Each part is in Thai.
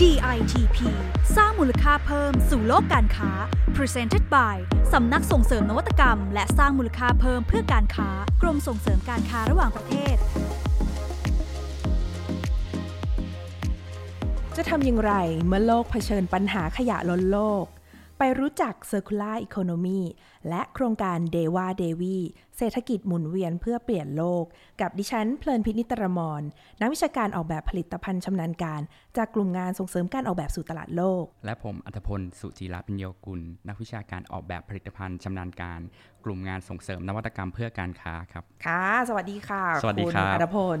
DITP สร้างมูลค่าเพิ่มสู่โลกการค้า Presented by สำนักส่งเสริมนวัตกรรม และสร้างมูลค่าเพิ่มเพื่อการค้า กรมส่งเสริมการค้าระหว่างประเทศ จะทำอย่างไรเมื่อโลกเผชิญปัญหาขยะล้นโลก ไปรู้จัก Circular Economy และโครงการ d e w a d e v i เศรษฐกิจหมุนเวียนเพื่อเปลี่ยนโลก กับดิฉันเพลินพินิตรมรนักวิชาการออกแบบผลิตภัณฑ์ชำนาญการ จากกลุ่มงานส่งเสริมการออกแบบสู่ตลาดโลก และผมอัธพล สุจิระปิญโยกุล นักวิชาการออกแบบผลิตภัณฑ์ชำนาญการ กลุ่มงานส่งเสริมนวัตกรรมเพื่อการค้าครับ ค่ะ สวัสดีค่ะ สวัสดีคุณครับอัธพล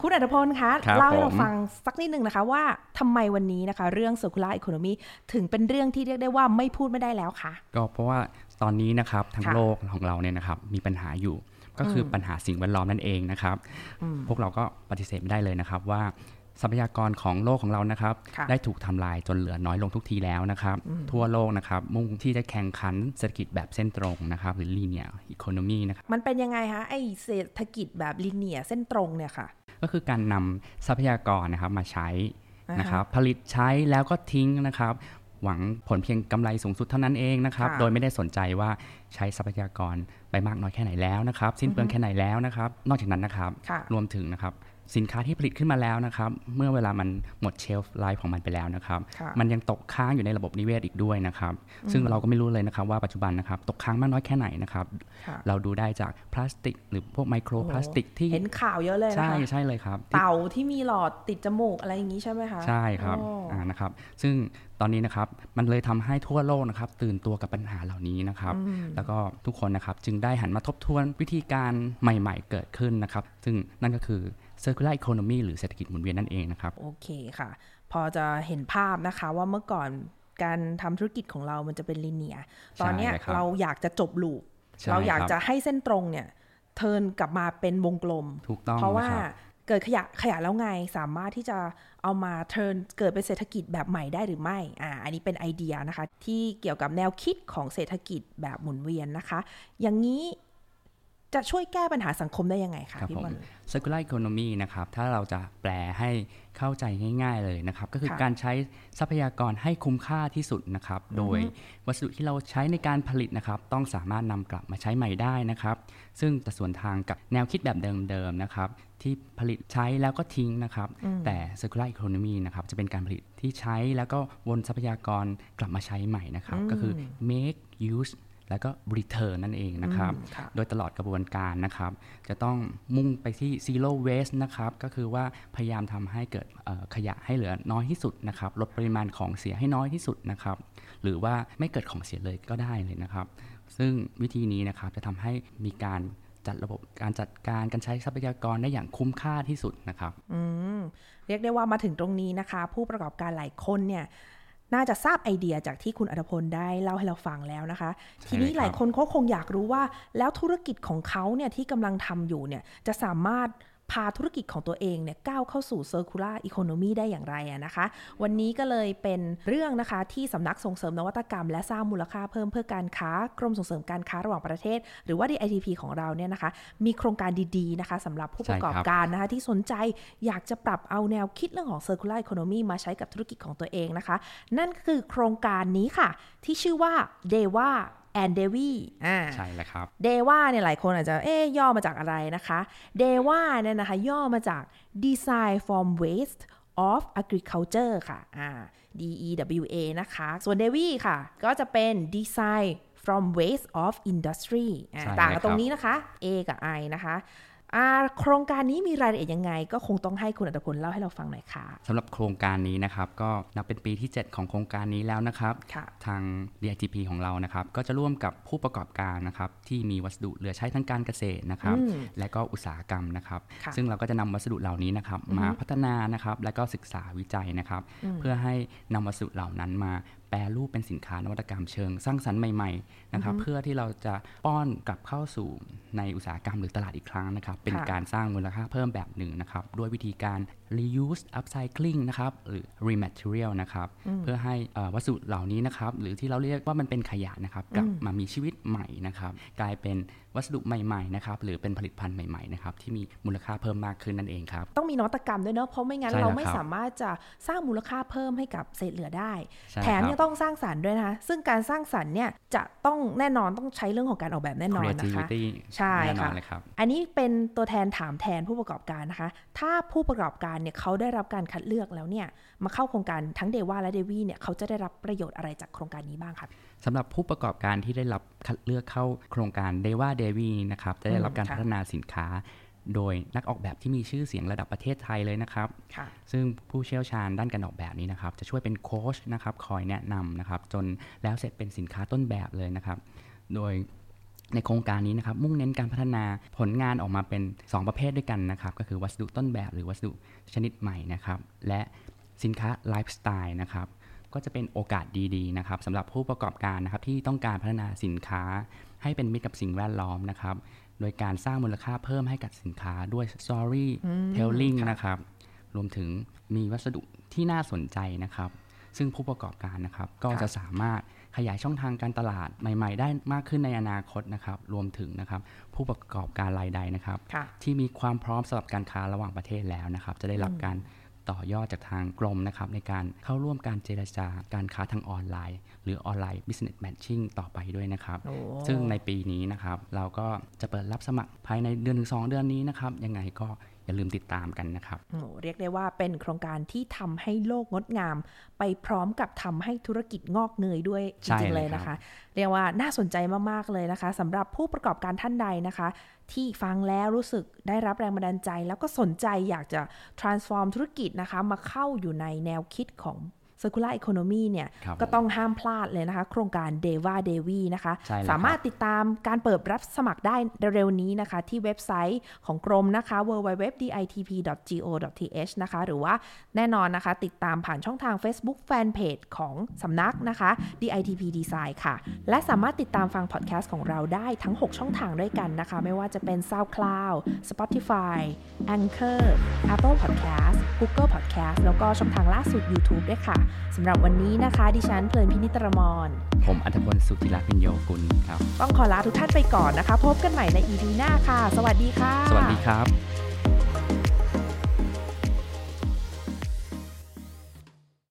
คุณอัธพลคะครับเล่าให้เราผมฟังสักนิดนึงนะคะว่าทำไมวันนี้นะคะ เรื่อง Circular Economy ถึงเป็นเรื่องที่เรียกได้ว่าไม่พูดไม่ได้แล้วค่ะก็เพราะว่าตอนนี้นะครับทั้งค่ะโลกของเราเนี่ยนะครับมีปัญหาอยู่ก็คืออปัญหาสิ่งแวดล้อมนั่นเองนะครับ พวกเราก็ปฏิเสธไม่ได้เลยนะครับว่าทรัพยากรของโลกของเรานะครับค่ะได้ถูกทำลายจนเหลือน้อยลงทุกทีแล้วนะครับ ทั่วโลกนะครับ มุ่งที่จะแข่งขันเศรษฐกิจแบบเส้นตรงนะครับ หรือ linear economy นะครับ มันเป็นยังไงคะไอเศรษฐกิจแบบลิเนียเส้นตรงเนี่ยค่ะ ก็คือการนำทรัพยากรนะครับมาใช้อ่าฮะนะครับผลิตใช้แล้วก็ทิ้งนะครับ หวังผลเพียงกำไรสูงสุดเท่านั้นเองนะครับค่ะโดยไม่ได้สนใจว่าใช้ทรัพยากรไปมากน้อยแค่ไหนแล้วนะครับ สิ้นเปลืองแค่ไหนแล้วนะครับ นอกจากนั้นนะครับค่ะรวมถึงนะครับ สินค้าที่ผลิตขึ้นมาแล้วนะครับ เมื่อเวลามันหมด shelf life ของมันไปแล้วนะครับค่ะมันยังตกค้างอยู่ในระบบนิเวศอีกด้วยนะครับ ซึ่งเราก็ไม่รู้เลยนะครับว่าปัจจุบันนะครับ ตกค้างมากน้อยแค่ไหนนะครับค่ะเราดูได้จากพลาสติก หรือพวกไมโครพลาสติกที่เห็นข่าวเยอะเลยนะใช่คะใช่เลยครับที่เต่าที่มีหลอดติดจมูกอะไรอย่างนี้ใช่ไหมคะใช่ครับโอ้อ่านะครับ ซึ่งตอนนี้นะครับมันเลยทำให้ทั่วโลกนะครับ ตื่นตัวกับปัญหาเหล่านี้นะครับ แล้วก็ทุกคนนะครับจึงได้หันมาทบทวนวิธีการใหม่ ๆ เกิดขึ้นนะครับ ซึ่งนั่นก็คือ circular economy หรือเศรษฐกิจหมุนเวียนนั่นเองนะครับ โอเคค่ะ พอจะเห็นภาพนะคะว่าเมื่อก่อนการทำธุรกิจของเรามันจะเป็นลิเนีย ตอนเนี้ยใช่ครับเราอยากจะจบลูปใช่เราอยากครับจะให้เส้นตรงเนี่ยเทิร์นกลับมาเป็นวงกลม ถูกต้องเพราะว่านะครับเกิดขยะขยะแล้วไงสามารถที่จะเอามาเทิร์นเกิดเป็นเศรษฐกิจแบบใหม่ได้หรือไม่ อ่า อันนี้เป็นไอเดียนะคะ ที่เกี่ยวกับแนวคิดของเศรษฐกิจแบบหมุนเวียนนะคะ อย่างนี้ จะช่วยแก้ปัญหาสังคมได้ยังไงคะครับพี่ผมบอล circular economy นะครับ ถ้าเราจะแปลให้เข้าใจง่าย ๆเลยนะครับ ก็คือค่ะการใช้ทรัพยากรให้คุ้มค่าที่สุดนะครับ โดยวัสดุที่เราใช้ในการผลิตนะครับ ต้องสามารถนำกลับมาใช้ใหม่ได้นะครับ ซึ่งจะส่วนทางกับแนวคิดแบบเดิมๆนะครับ ที่ผลิตใช้แล้วก็ทิ้งนะครับ แต่ circular economy นะครับ จะเป็นการผลิตที่ใช้แล้วก็วนทรัพยากรกลับมาใช้ใหม่นะครับ ก็คือ make use แล้วก็ return นั่นเองนะครับอืมค่ะโดยตลอดกระบวนการนะครับ จะต้องมุ่งไปที่ zero waste นะครับก็คือว่าพยายามทำให้เกิดเอ่อขยะให้เหลือน้อยที่สุดนะครับลดปริมาณของเสียให้น้อยที่สุดนะครับ หรือว่าไม่เกิดของเสียเลยก็ได้เลยนะครับ ซึ่งวิธีนี้นะครับจะทำให้มีการจัดระบบการจัดการการใช้ทรัพยากรได้อย่างคุ้มค่าที่สุดนะครับ อืม เรียกได้ว่ามาถึงตรงนี้นะคะ ผู้ประกอบการหลายคนเนี่ย น่าจะทราบไอเดียจากที่คุณอัธพลได้เล่าให้เราฟังแล้วนะคะใช่ทีนี้ครับหลายคนเขาคงอยากรู้ว่า แล้วธุรกิจของเขาเนี่ยที่กำลังทำอยู่เนี่ยจะสามารถ พาธุรกิจของตัวเองเนี่ยก้าวเข้าสู่ circular economy ได้อย่างไรอะนะคะ วันนี้ก็เลยเป็นเรื่องนะคะที่สำนักส่งเสริมนวัตกรรม และสร้างมูลค่าเพิ่มเพื่อการค้ากรมส่งเสริมการค้าระหว่างประเทศ หรือว่า DITP ของเราเนี่ยนะคะ มีโครงการดีๆนะคะสำหรับผู้ประกอบการนะคะที่สนใจอยากจะปรับเอาแนวคิดเรื่องของ circular economy มาใช้กับธุรกิจของตัวเองนะคะ นั่นก็คือโครงการนี้ค่ะ ที่ชื่อว่า Dewa and Devi อ่าใช่แล้วครับเดว่าเนี่ยหลายคนอาจจะเอ๊ะย่อมาจากอะไรนะคะเดว่าเนี่ยนะคะย่อมาจาก Design from Waste of Agriculture ค่ะอ่า D E W A นะคะ ส่วน Devi ค่ะ ก็จะเป็น Design from Waste of Industry อ่าใช่ต่างกันเลยครับตรงนี้นะคะ A กับ I นะคะอ่า โครงการนี้มีรายละเอียดยังไง ก็คงต้องให้คุณอัตพลเล่าให้เราฟังหน่อยค่ะสำหรับโครงการนี้นะครับก็นับเป็นปีที่ 7 ของโครงการนี้แล้วนะครับค่ะทาง DITP ของเรานะครับ ก็จะร่วมกับผู้ประกอบการนะครับที่มีวัสดุเหลือใช้ทางการเกษตรนะครับอืมและก็อุตสาหกรรมนะครับค่ะซึ่งเราก็จะนำวัสดุเหล่านี้นะครับมาพัฒนานะครับและก็ศึกษาวิจัยนะครับ เพื่อให้นำวัสดุเหล่านั้นมา แปรรูปเป็นสินค้านวัตกรรมเชิง สร้างสรรค์ใหม่ๆนะครับเพื่อที่เราจะป้อนกลับเข้าสู่ในอุตสาหกรรมหรือตลาดอีกครั้งนะครับเป็นค่ะการสร้างมูลค่าเพิ่มแบบหนึ่งนะครับด้วยวิธีการ reuse upcycling นะครับหรือ rematerial นะครับเพื่อให้เอ่อวัสดุเหล่านี้นะครับหรือที่เราเรียกว่ามันเป็นขยะนะครับกลับมามีชีวิตใหม่นะครับกลายเป็นวัสดุใหม่ๆนะครับหรือเป็นผลิตภัณฑ์ใหม่ๆนะครับที่มีมูลค่าเพิ่มมากขึ้นนั่นเองครับต้องมีนวัตกรรมด้วยเนอะเพราะไม่งั้นใช่แล้วเราไม่ครับสามารถจะสร้างมูลค่าเพิ่มให้กับเศษเหลือได้ใช่แถมครับยังต้องสร้างสรรค์ด้วยนะคะ ซึ่งการสร้างสรรค์เนี่ยจะต้องแน่นอนต้องใช้เรื่องของการออกแบบแน่นอนนะคะ creativity ใช่แน่นอค่ะนเลยครับอันนี้เป็นตัวแทนถามแทนผู้ประกอบการนะคะ ถ้าผู้ประกอบการเนี่ยเขาได้รับการคัดเลือกแล้วเนี่ยมาเข้าโครงการทั้งเดว่าและเดวีเนี่ยเขาจะได้รับประโยชน์อะไรจากโครงการนี้บ้างคะสำหรับผู้ประกอบการที่ได้รับคัดเลือกเข้าโครงการ d e v a d e v i นะครับจะได้รับการอืมค่ะพัฒนาสินค้า โดยนักออกแบบที่มีชื่อเสียงระดับประเทศไทยเลยนะครับค่ะซึ่งผู้เชี่ยวชาญด้านการออกแบบนี้นะครับ จะช่วยเป็นโค้ชนะครับคอยแนะนำนะครับ จนแล้วเสร็จเป็นสินค้าต้นแบบเลยนะครับ โดยในโครงการนี้นะครับ มุ่งเน้นการพัฒนาผลงานออกมาเป็น 2 ประเภทด้วยกันนะครับ ก็คือวัสดุต้นแบบหรือวัสดุชนิดใหม่นะครับ และสินค้าไลฟ์สไตล์นะครับ ก็จะเป็นโอกาสดีๆนะครับสำหรับผู้ประกอบการนะครับที่ต้องการพัฒนาสินค้า ให้เป็นมิตรกับสิ่งแวดล้อมนะครับ โดยการสร้างมูลค่าเพิ่มให้กับสินค้าด้วย storytelling ค่ะนะครับ รวมถึงมีวัสดุที่น่าสนใจนะครับ ซึ่งผู้ประกอบการนะครับ ก็จะสามารถขยายช่องทางการตลาดใหม่ ๆ ได้มากขึ้นในอนาคตนะครับ รวมถึงนะครับผู้ประกอบการรายใดนะครับค่ะที่มีความพร้อมสำหรับการค้าระหว่างประเทศแล้วนะครับ จะได้รับการ ต่อยอดจากทางกรมนะครับในการเข้าร่วมการเจรจาการค้าทางออนไลน์ หรือออนไลน์ business matching ต่อไปด้วยนะครับ ซึ่งในปีนี้นะครับเราก็จะเปิดรับสมัครภายในเดือนถึงสองเดือนนี้นะครับยังไงก็ อย่าลืมติดตามกันนะครับโอ้เรียกได้ว่าเป็นโครงการที่ทำให้โลกงดงาม ไปพร้อมกับทำให้ธุรกิจงอกเงยด้วยจใช่ริงๆเลเลยยครับนะคะ เรียกว่าน่าสนใจมากๆเลยนะคะสำหรับผู้ประกอบการท่านใดนะคะ ที่ฟังแล้วรู้สึกได้รับแรงบันดาลใจ แล้วก็สนใจอยากจะ transform ธุรกิจนะคะ มาเข้าอยู่ในแนวคิดของ circular economy เนี่ยครับก็ต้องห้ามพลาดเลยนะคะ โครงการ Deva Devi นะคะใช่แล้วสามารถติดตามการเปิดรับสมัครได้เร็วๆนี้นะคะ ที่เว็บไซต์ของกรมนะคะ www.ditp.go.th นะคะ หรือว่าแน่นอนนะคะ ติดตามผ่านช่องทาง Facebook Fanpage ของสำนักนะคะ DITP Design ค่ะ และสามารถติดตามฟังพอดแคสต์ของเราได้ทั้ง 6 ช่องทางด้วยกันนะคะ ไม่ว่าจะเป็น SoundCloud Spotify Anchor Apple Podcast Google Podcast แล้วก็ช่องทางล่าสุด YouTube ด้วยค่ะสำหรับวันนี้นะคะ ดิฉันเพลินพินิตรมรผมอัธพลสุธิรักษ์พิญโยกุลครับ ต้องขอลาทุกท่านไปก่อนนะคะ พบกันใหม่ใน EP หน้าค่ะ สวัสดีค่ะ สวัสดีครับ